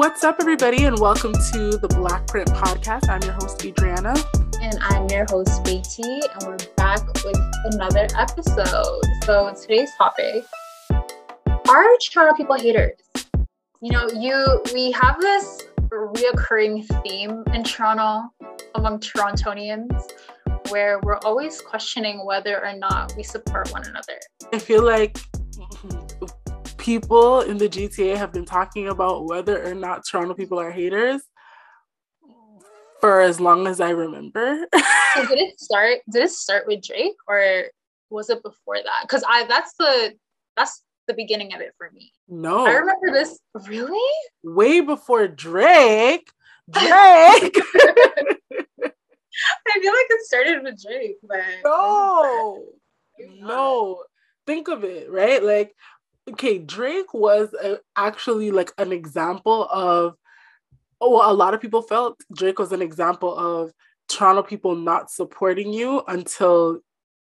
What's up, everybody, and welcome to the Black Print Podcast. I'm your host, Adriana. And I'm your host, Beatty, and we're back with another episode. So, today's topic are Toronto people haters? You know, you we have this reoccurring theme in Toronto among Torontonians where we're always questioning whether or not we support one another. I feel like people in the GTA have been talking about whether or not Toronto people are haters for as long as I remember. so did it start did it start with Drake or was it before that? Because I that's the that's the beginning of it for me. No. I remember this really? Way before Drake. Drake. I feel like it started with Drake, but no. No. Think of it, right? Like okay, Drake was a, actually like an example of, oh, a lot of people felt Drake was an example of Toronto people not supporting you until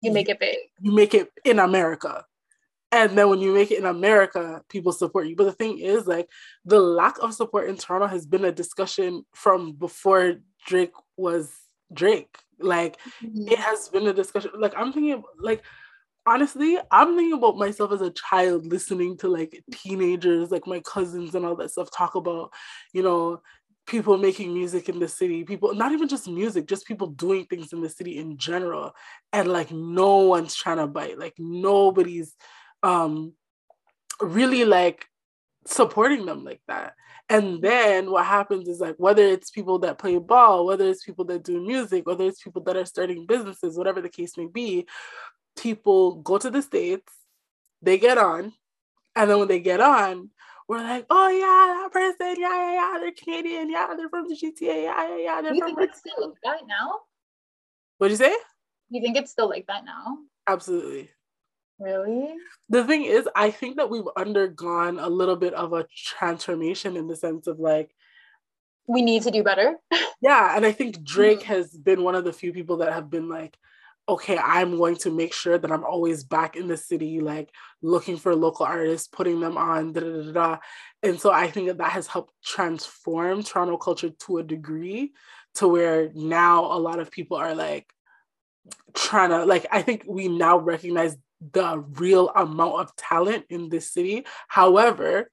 you make it big. You make it in America. And then when you make it in America, people support you. But the thing is, like, the lack of support in Toronto has been a discussion from before Drake was Drake. Like, mm-hmm. it has been a discussion. Like, I'm thinking, like, honestly, I'm thinking about myself as a child listening to like teenagers, like my cousins and all that stuff, talk about, you know, people making music in the city, people, not even just music, just people doing things in the city in general. And like no one's trying to bite, like nobody's um really like supporting them like that. And then what happens is like whether it's people that play ball, whether it's people that do music, whether it's people that are starting businesses, whatever the case may be, people go to the States, they get on, and then when they get on, we're like, oh yeah, that person, yeah, yeah, yeah, they're Canadian, yeah, they're from the GTA, yeah, yeah, yeah, they're you from. think it's still like that now? What'd you say? You think it's still like that now? Absolutely. Really? The thing is, I think that we've undergone a little bit of a transformation in the sense of like, we need to do better. yeah, and I think Drake mm-hmm. has been one of the few people that have been like, okay, I'm going to make sure that I'm always back in the city, like looking for local artists, putting them on, da da da da. And so I think that that has helped transform Toronto culture to a degree to where now a lot of people are like trying to, like, I think we now recognize the real amount of talent in this city. However,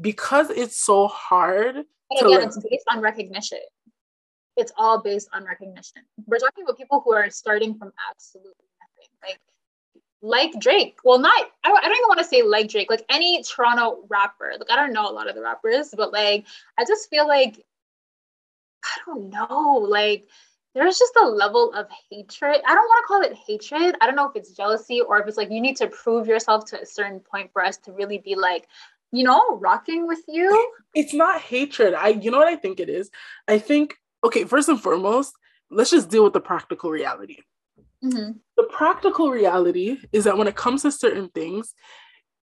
because it's so hard. And again, like, it's based on recognition it's all based on recognition. We're talking about people who are starting from absolutely nothing. Like like Drake. Well, not I, I don't even want to say like Drake, like any Toronto rapper. Like I don't know a lot of the rappers, but like I just feel like I don't know, like there's just a level of hatred. I don't want to call it hatred. I don't know if it's jealousy or if it's like you need to prove yourself to a certain point for us to really be like, you know, rocking with you. It's not hatred. I you know what I think it is? I think okay, first and foremost, let's just deal with the practical reality. Mm-hmm. The practical reality is that when it comes to certain things,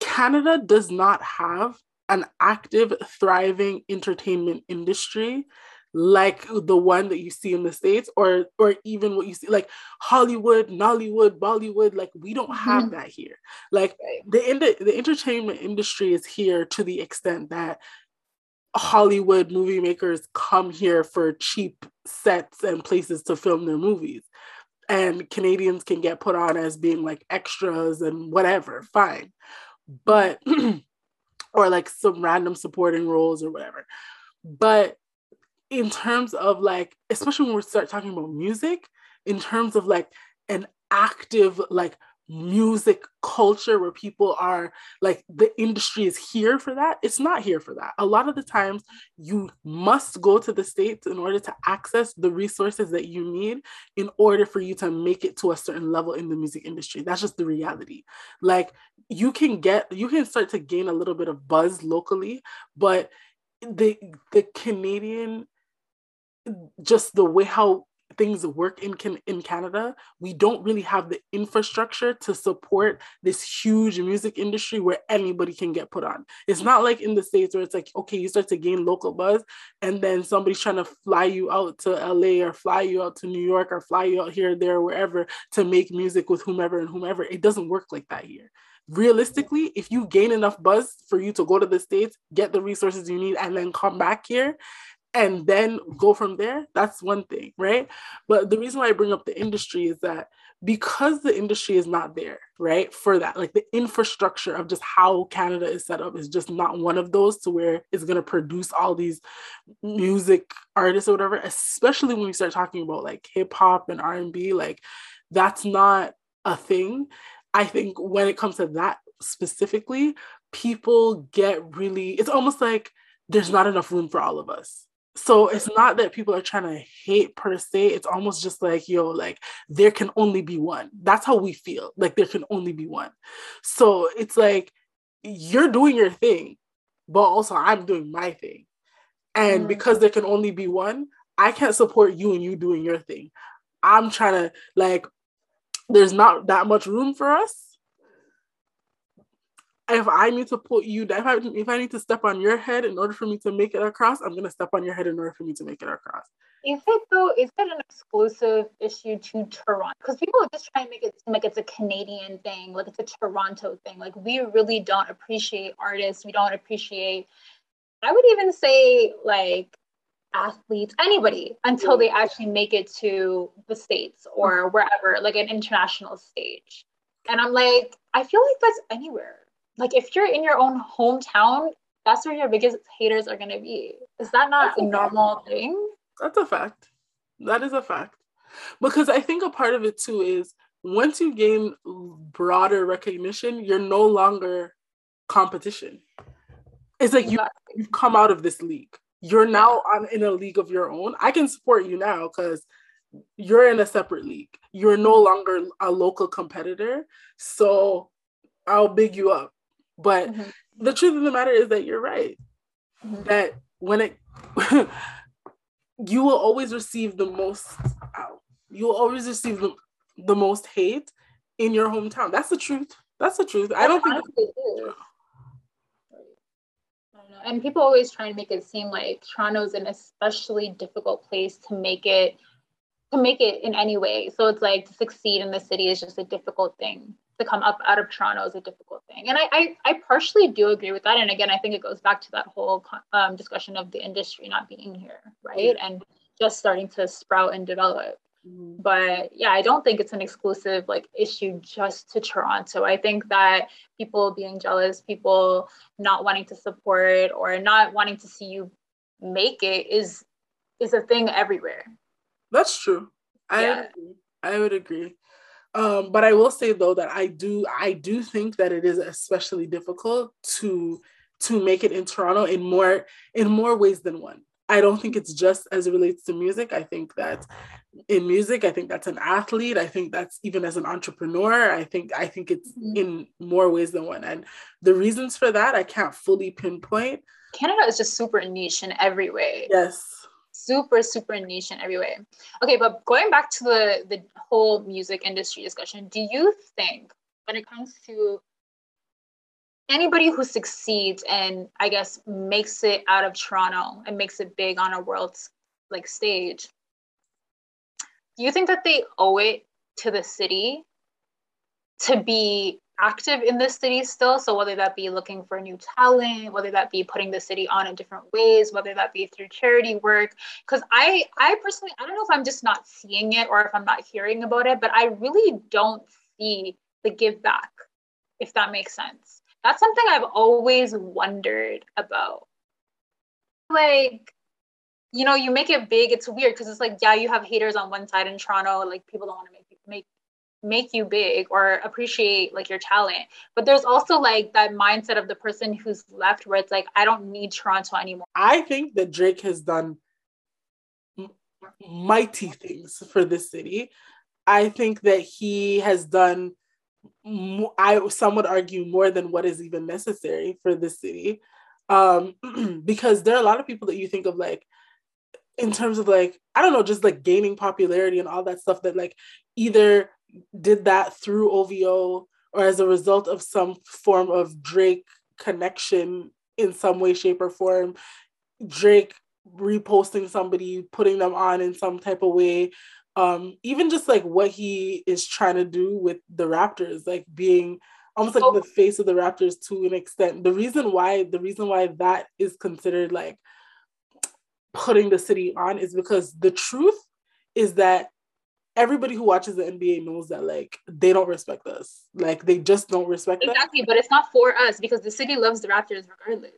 Canada does not have an active, thriving entertainment industry like the one that you see in the states or or even what you see like hollywood nollywood bollywood like we don't have mm-hmm. that here like the the entertainment industry is here to the extent that Hollywood movie makers come here for cheap sets and places to film their movies. And Canadians can get put on as being like extras and whatever, fine. But, or like some random supporting roles or whatever. But in terms of like, especially when we start talking about music, in terms of like an active, like music culture where people are like the industry is here for that it's not here for that. A lot of the times you must go to the states in order to access the resources that you need in order for you to make it to a certain level in the music industry. That's just the reality. Like you can get you can start to gain a little bit of buzz locally but the the canadian just the way how things work in in Canada, we don't really have the infrastructure to support this huge music industry where anybody can get put on. It's not like in the states where it's like okay, you start to gain local buzz, and then somebody's trying to fly you out to LA or fly you out to New York or fly you out here, there, wherever to make music with whomever and whomever. It doesn't work like that here realistically, if you gain enough buzz for you to go to the States, get the resources you need, and then come back here and then go from there, that's one thing, right? But the reason why I bring up the industry is that because the industry is not there, right, for that, like the infrastructure of just how Canada is set up is just not one of those to where it's going to produce all these music artists or whatever, especially when we start talking about like hip hop and R&B, like that's not a thing I think when it comes to that specifically, people get really, it's almost like there's not enough room for all of us. So it's not that people are trying to hate per se. It's almost just like, yo, like there can only be one. That's how we feel. Like there can only be one. So it's like you're doing your thing, but also I'm doing my thing. And mm. because there can only be one, I can't support you and you doing your thing. I'm trying to like there's not that much room for us. If I need to put you, if I, if I need to step on your head in order for me to make it across, I'm gonna step on your head in order for me to make it across. Is it though? Is it an exclusive issue to Toronto? Because people are just trying to make it seem like it's a Canadian thing, like it's a Toronto thing. Like we really don't appreciate artists. We don't appreciate. I would even say like athletes, anybody, until they actually make it to the States or wherever, like an international stage. And I'm like, I feel like that's anywhere. Like if you're in your own hometown, that's where your biggest haters are gonna be. Is that not that's a normal fact. thing? That's a fact. That is a fact. Because I think a part of it too is once you gain broader recognition, you're no longer competition. It's like you, you've come out of this league you're now on in a league of your own. I can support you now because you're in a separate league. You're no longer a local competitor. So I'll big you up. But mm-hmm. the truth of the matter is that you're right. Mm-hmm. That when it you will always receive the most you will always receive the, the most hate in your hometown. That's the truth. That's the truth. I don't think I don't know. and people always try and make it seem like Toronto's an especially difficult place to make it to make it in any way. So it's like to succeed in the city is just a difficult thing. To come up out of Toronto is a difficult thing, and I I, I partially do agree with that. And again, I think it goes back to that whole um, discussion of the industry not being here, right, and just starting to sprout and develop. Mm-hmm. But yeah, I don't think it's an exclusive like issue just to Toronto. I think that people being jealous, people not wanting to support or not wanting to see you make it is is a thing everywhere. That's true. I yeah. agree. I would agree. Um, but I will say though that I do I do think that it is especially difficult to to make it in Toronto in more in more ways than one. I don't think it's just as it relates to music. I think that in music, I think that's an athlete. I think that's even as an entrepreneur. I think I think it's mm-hmm. in more ways than one. And the reasons for that I can't fully pinpoint. Canada is just super niche in every way. Yes. Super, super niche in every way. Okay, but going back to the the whole music industry discussion, do you think when it comes to anybody who succeeds and I guess makes it out of Toronto and makes it big on a world like stage, do you think that they owe it to the city to be active in the city still? So whether that be looking for new talent, whether that be putting the city on in different ways, whether that be through charity work. Because I I personally I don't know if I'm just not seeing it or if I'm not hearing about it, but I really don't see the give back, if that makes sense that's something I've always wondered about. Like, you know, you make it big, it's weird because it's like, yeah, you have haters on one side in Toronto, like people don't want to make make you big or appreciate like your talent. But there's also like that mindset of the person who's left where it's like, I don't need Toronto anymore. I think that Drake has done mighty things for this city. I think that he has done I some would argue more than what is even necessary for the city, um, because there are a lot of people that you think of like in terms of like I don't know, just like gaining popularity and all that stuff that like either did that through OVO or as a result of some form of Drake connection in some way, shape, or form. Drake reposting somebody, putting them on in some type of way. Um, even just like what he is trying to do with the Raptors, like being almost like oh. the face of the Raptors to an extent. The reason why the reason why that is considered like putting the city on is because the truth is that everybody who watches the NBA knows that like they don't respect us. Like they just don't respect exactly, but it's not for us because the city loves the Raptors regardless.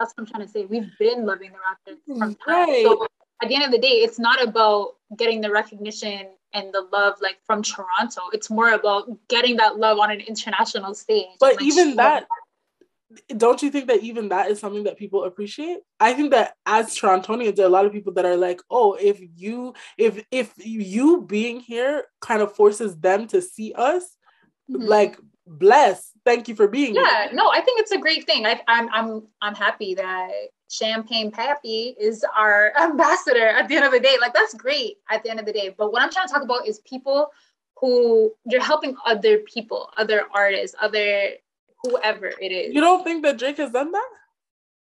That's what I'm trying to say. We've been loving the Raptors from time. Right. So at the end of the day, it's not about getting the recognition and the love like from Toronto. It's more about getting that love on an international stage. But and, like, even that don't you think that even that is something that people appreciate? I think that as torontonians there are a lot of people that are like oh if you if if you being here kind of forces them to see us mm-hmm. like bless. Thank you for being yeah here. no i think it's a great thing. I, i'm i'm i'm happy that Champagne Papi is our ambassador at the end of the day. Like that's great at the end of the day. But what i'm trying to talk about is people who you're helping other people other artists other whoever it is. You don't think that Drake has done that?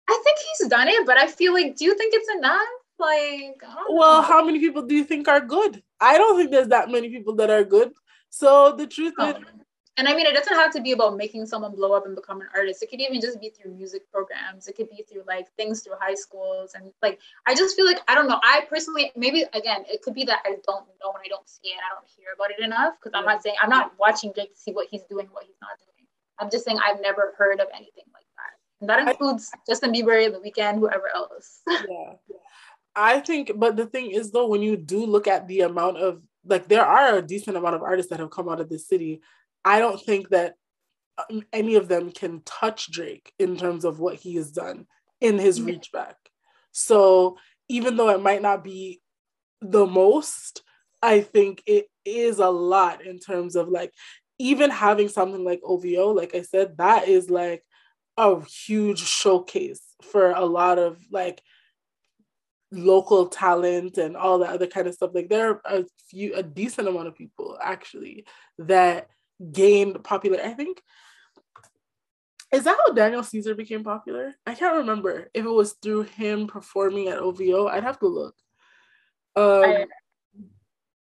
I think he's done it, but I feel like, do you think it's enough? Like, well, know. how many people do you think are good? I don't think there's that many people that are good. So the truth oh. is, and I mean, it doesn't have to be about making someone blow up and become an artist. It could even just be through music programs. It could be through like things through high schools. And like, I just feel like, I don't know. I personally, maybe again, it could be that I don't know and I don't see it. I don't hear about it enough because I'm not saying, I'm not watching Drake to see what he's doing, what he's not doing. I'm just saying I've never heard of anything like that. And that includes I, Justin Bieber, The Weeknd, whoever else. yeah. I think, but the thing is though, when you do look at the amount of like there are a decent amount of artists that have come out of this city. I don't think that um, any of them can touch Drake in terms of what he has done in his reach back. So even though it might not be the most, I think it is a lot in terms of like even having something like OVO, like I said, that is like a huge showcase for a lot of like local talent and all that other kind of stuff. Like there are a few, a decent amount of people actually that gained popular. I think is that how Daniel Caesar became popular? I can't remember if it was through him performing at OVO. I'd have to look. Um, I,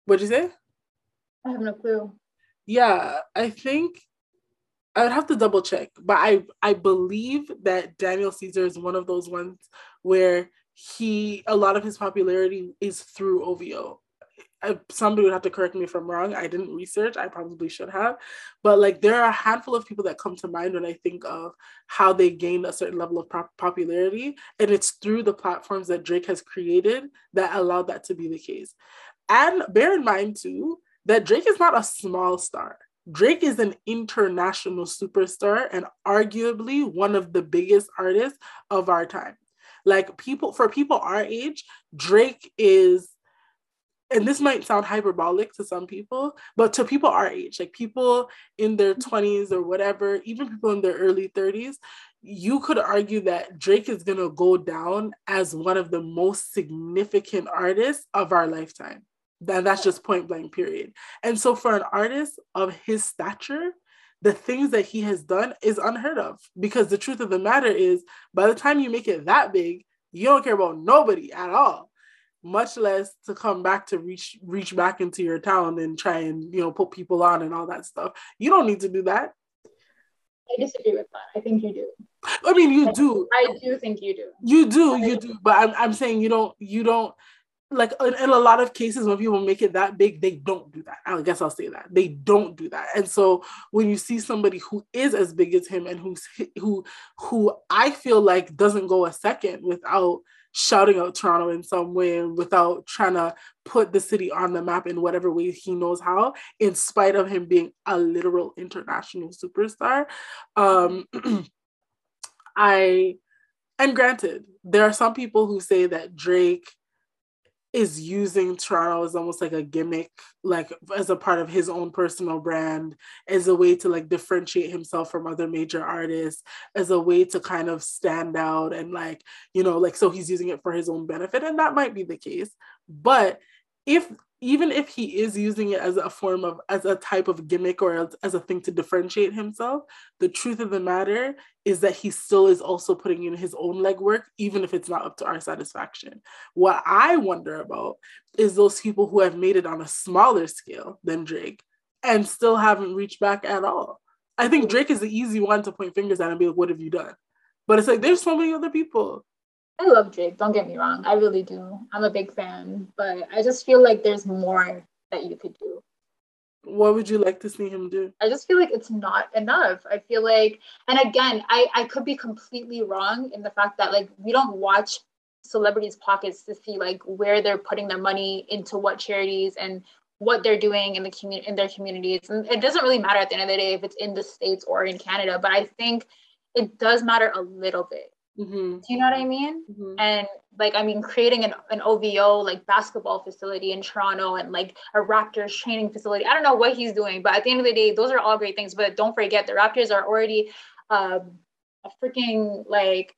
what'd you say? I have no clue yeah, I think I would have to double check, but I I believe that Daniel Caesar is one of those ones where he a lot of his popularity is through OVO. I, uh, somebody would have to correct me if I'm wrong. I didn't research. I probably should have, but like there are a handful of people that come to mind when I think of how they gained a certain level of popularity, and it's through the platforms that Drake has created that allowed that to be the case. And bear in mind too that Drake is not a small star. Drake is an international superstar and arguably one of the biggest artists of our time. Like people, for people our age, Drake is, and this might sound hyperbolic to some people, but to people our age, like people in their 20s or whatever, even people in their early 30s, you could argue that Drake is going to go down as one of the most significant artists of our lifetime. That, that's just point blank, period. And so for an artist of his stature, the things that he has done is unheard of because the truth of the matter is by the time you make it that big, you don't care about nobody at all much less to come back to reach reach back into your town and try and you know put people on and all that stuff. You don't need to do that. I disagree with that. I think you do. I mean you do i do. think you do. You do you do but i'm, I'm saying you don't you don't like in, in, a lot of cases when people make it that big they don't do that. I guess i'll say that. They don't do that. And so when you see somebody who is as big as him and who's who who i feel like doesn't go a second without shouting out toronto in some way and without trying to put the city on the map in whatever way he knows how in spite of him being a literal international superstar um i and granted there are some people who say that drake is using Toronto as almost like a gimmick, like as a part of his own personal brand, as a way to like differentiate himself from other major artists, as a way to kind of stand out and like, you know, like so he's using it for his own benefit. And that might be the case. But if even if he is using it as a form of as a type of gimmick or as, as, a thing to differentiate himself the truth of the matter is that he still is also putting in his own legwork even if it's not up to our satisfaction. What i wonder about is those people who have made it on a smaller scale than drake and still haven't reached back at all. I think drake is the easy one to point fingers at and be like what have you done? But it's like there's so many other people I love Drake, don't get me wrong. I really do. I'm a big fan, but I just feel like there's more that you could do. What would you like to see him do? I just feel like it's not enough. I feel like, and again, I, I could be completely wrong in the fact that like we don't watch celebrities' pockets to see like where they're putting their money into what charities and what they're doing in the community in their communities. And it doesn't really matter at the end of the day if it's in the States or in Canada, but I think it does matter a little bit Mm-hmm. Do you know what I mean? Mm-hmm. And like, I mean, creating an, an OVO like basketball facility in Toronto and like a Raptors training facility. I don't know what he's doing, but at the end of the day, those are all great things. But don't forget, the Raptors are already um, a freaking like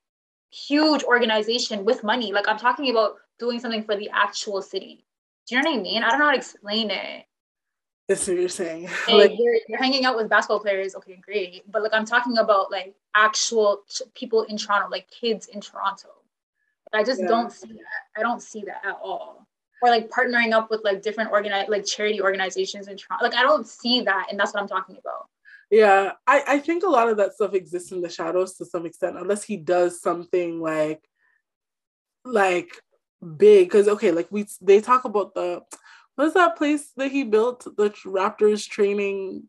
huge organization with money. Like, I'm talking about doing something for the actual city. Do you know what I mean? I don't know how to explain it. That's what you're saying. like you're, you're hanging out with basketball players, okay, great. But like I'm talking about like actual people in Toronto, like kids in Toronto. I just yeah. don't see that. I don't see that at all. Or like partnering up with like different organize like charity organizations in Toronto. Like I don't see that, and that's what I'm talking about. Yeah, I, I think a lot of that stuff exists in the shadows to some extent, unless he does something like like big. Because okay, like we they talk about the what's that place that he built? The Raptors training.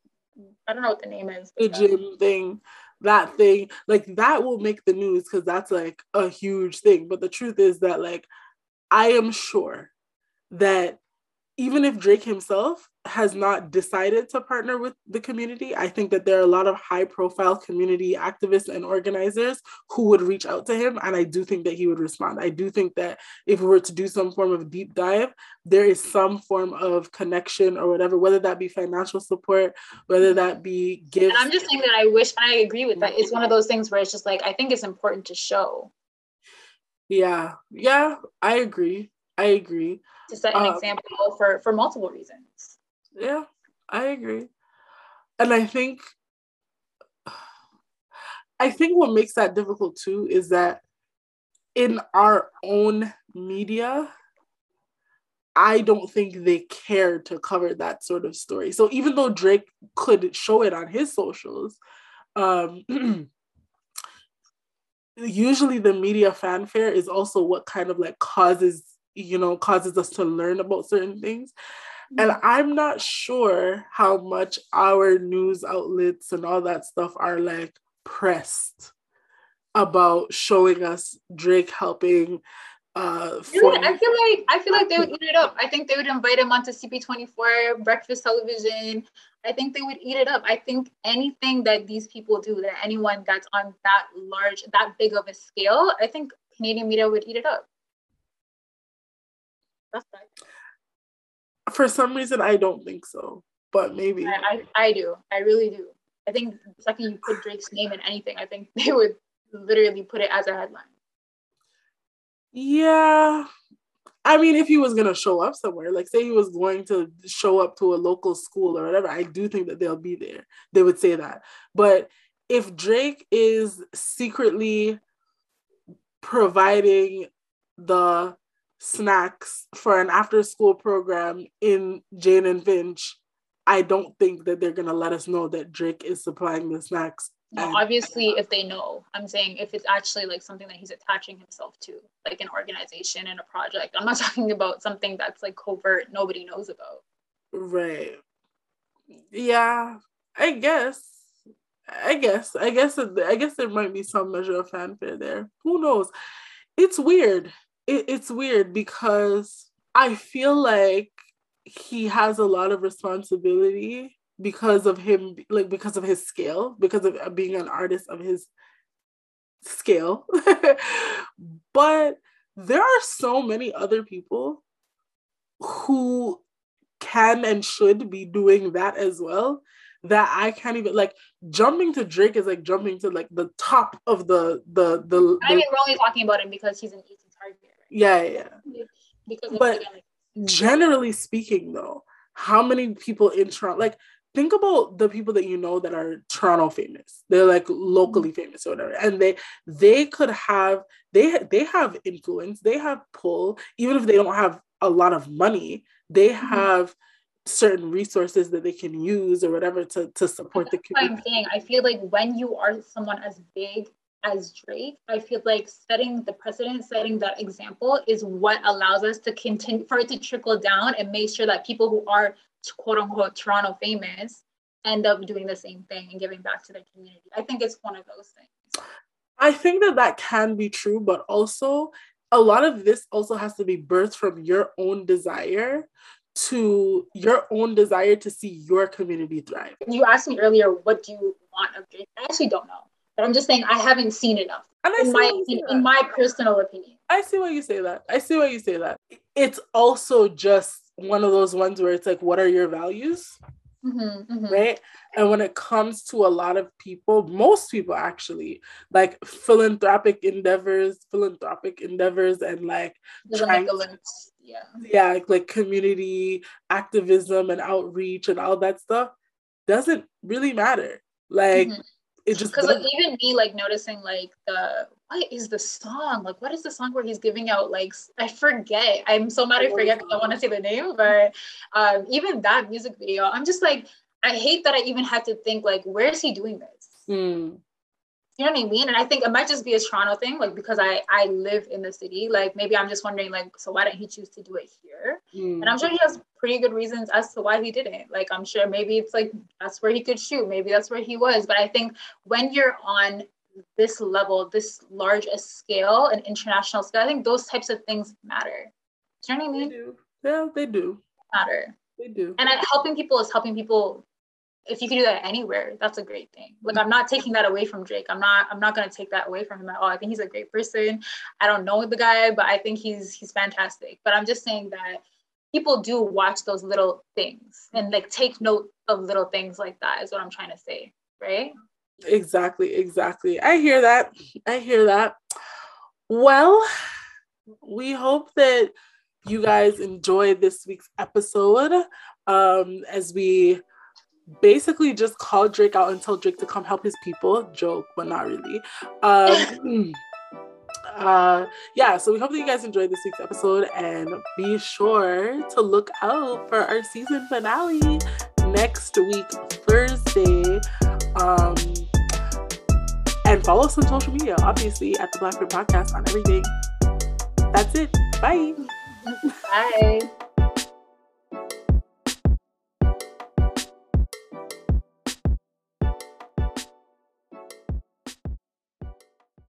I don't know what the name is. The gym thing, that thing, like that will make the news because that's like a huge thing. But the truth is that like I am sure that even if Drake himself has not decided to partner with the community, I think that there are a lot of high profile community activists and organizers who would reach out to him. And I do think that he would respond. I do think that if we were to do some form of deep dive, there is some form of connection or whatever, whether that be financial support, whether that be gifts. And I'm just saying that I wish, and I agree with that. It's one of those things where it's just like, I think it's important to show. Yeah. Yeah, I agree. I agree to set an um, example for for multiple reasons. Yeah, I agree. And I think I think what makes that difficult too is that in our own media, I don't think they care to cover that sort of story. So even though Drake could show it on his socials, um, usually the media fanfare is also what kind of like causes you know causes us to learn about certain things. And mm-hmm. i'm not sure how much our news outlets and all that stuff are like pressed about showing us drake helping uh i feel like i feel like they would eat it up. I think they would invite him onto cp24 breakfast television. I think they would eat it up. I think anything that these people do that anyone that's on that large that big of a scale i think canadian media would eat it up that's fine. For some reason, I don't think so, but maybe. I, I, I do. I really do. I think the second you put Drake's name in anything, I think they would literally put it as a headline. Yeah. I mean, if he was going to show up somewhere, like say he was going to show up to a local school or whatever, I do think that they'll be there. They would say that. But if Drake is secretly providing the snacks for an after school program in Jane and Finch, I don't think that they're gonna let us know that Drake is supplying the snacks. No, obviously, if they know, I'm saying if it's actually like something that he's attaching himself to, like an organization and a project. I'm not talking about something that's like covert, nobody knows about. Right. Yeah, I guess. I guess. I guess. I guess there might be some measure of fanfare there. Who knows? It's weird it, it's weird because I feel like he has a lot of responsibility because of him like because of his scale because of uh, being an artist of his scale but there are so many other people who can and should be doing that as well that I can't even like jumping to Drake is like jumping to like the top of the the the. I mean, we're only talking about him because he's an easy? Yeah, yeah. Because but generally speaking, though, how many people in Toronto like think about the people that you know that are Toronto famous. They're like locally mm-hmm. famous or whatever, and they they could have they they have influence, they have pull, even if they don't have a lot of money. They mm-hmm. have certain resources that they can use or whatever to, to support That's the community. I'm saying I feel like when you are someone as big as Drake, I feel like setting the precedent, setting that example is what allows us to continue for it to trickle down and make sure that people who are quote unquote Toronto famous end up doing the same thing and giving back to their community. I think it's one of those things. I think that that can be true, but also a lot of this also has to be birthed from your own desire to your own desire to see your community thrive. You asked me earlier, what do you want of Drake? I actually don't know, but I'm just saying I haven't seen enough. And in my in, in my personal opinion. I see why you say that. I see why you say that. It's also just one of those ones where it's like, what are your values? Mm-hmm, mm-hmm. Right. And when it comes to a lot of people, most people actually like philanthropic endeavors, philanthropic endeavors, and like trying to, yeah, yeah, like community activism and outreach and all that stuff doesn't really matter. Like mm-hmm. It just because like even me like noticing like the what is the song? Like, what is the song where he's giving out like I forget. I'm so mad I forget because I want to say the name, but um, even that music video, I'm just like, I hate that I even had to think like, where is he doing this? Mm. You know what I mean? And I think it might just be a Toronto thing, like because I I live in the city. Like maybe I'm just wondering, like, so why didn't he choose to do it here? Mm. And I'm sure he has pretty good reasons as to why he didn't. Like I'm sure maybe it's like that's where he could shoot. Maybe that's where he was. But I think when you're on this level, this large a scale and international scale, I think those types of things matter. Do you know what I mean? They do. Yeah, they do. Matter. They do. And helping people is helping people. If you can do that anywhere, that's a great thing. Like I'm not taking that away from Drake. I'm not. I'm not gonna take that away from him at all. I think he's a great person. I don't know the guy, but I think he's he's fantastic. But I'm just saying that people do watch those little things and like take note of little things like that. Is what I'm trying to say, right? Exactly, exactly. I hear that. I hear that. Well, we hope that you guys enjoyed this week's episode um, as we basically just called Drake out and told Drake to come help his people. Joke, but not really. Um, uh, yeah, so we hope that you guys enjoyed this week's episode and be sure to look out for our season finale next week, Thursday. Um, and follow us on social media, obviously, at the Blackbird Podcast on everything. That's it. Bye. Bye.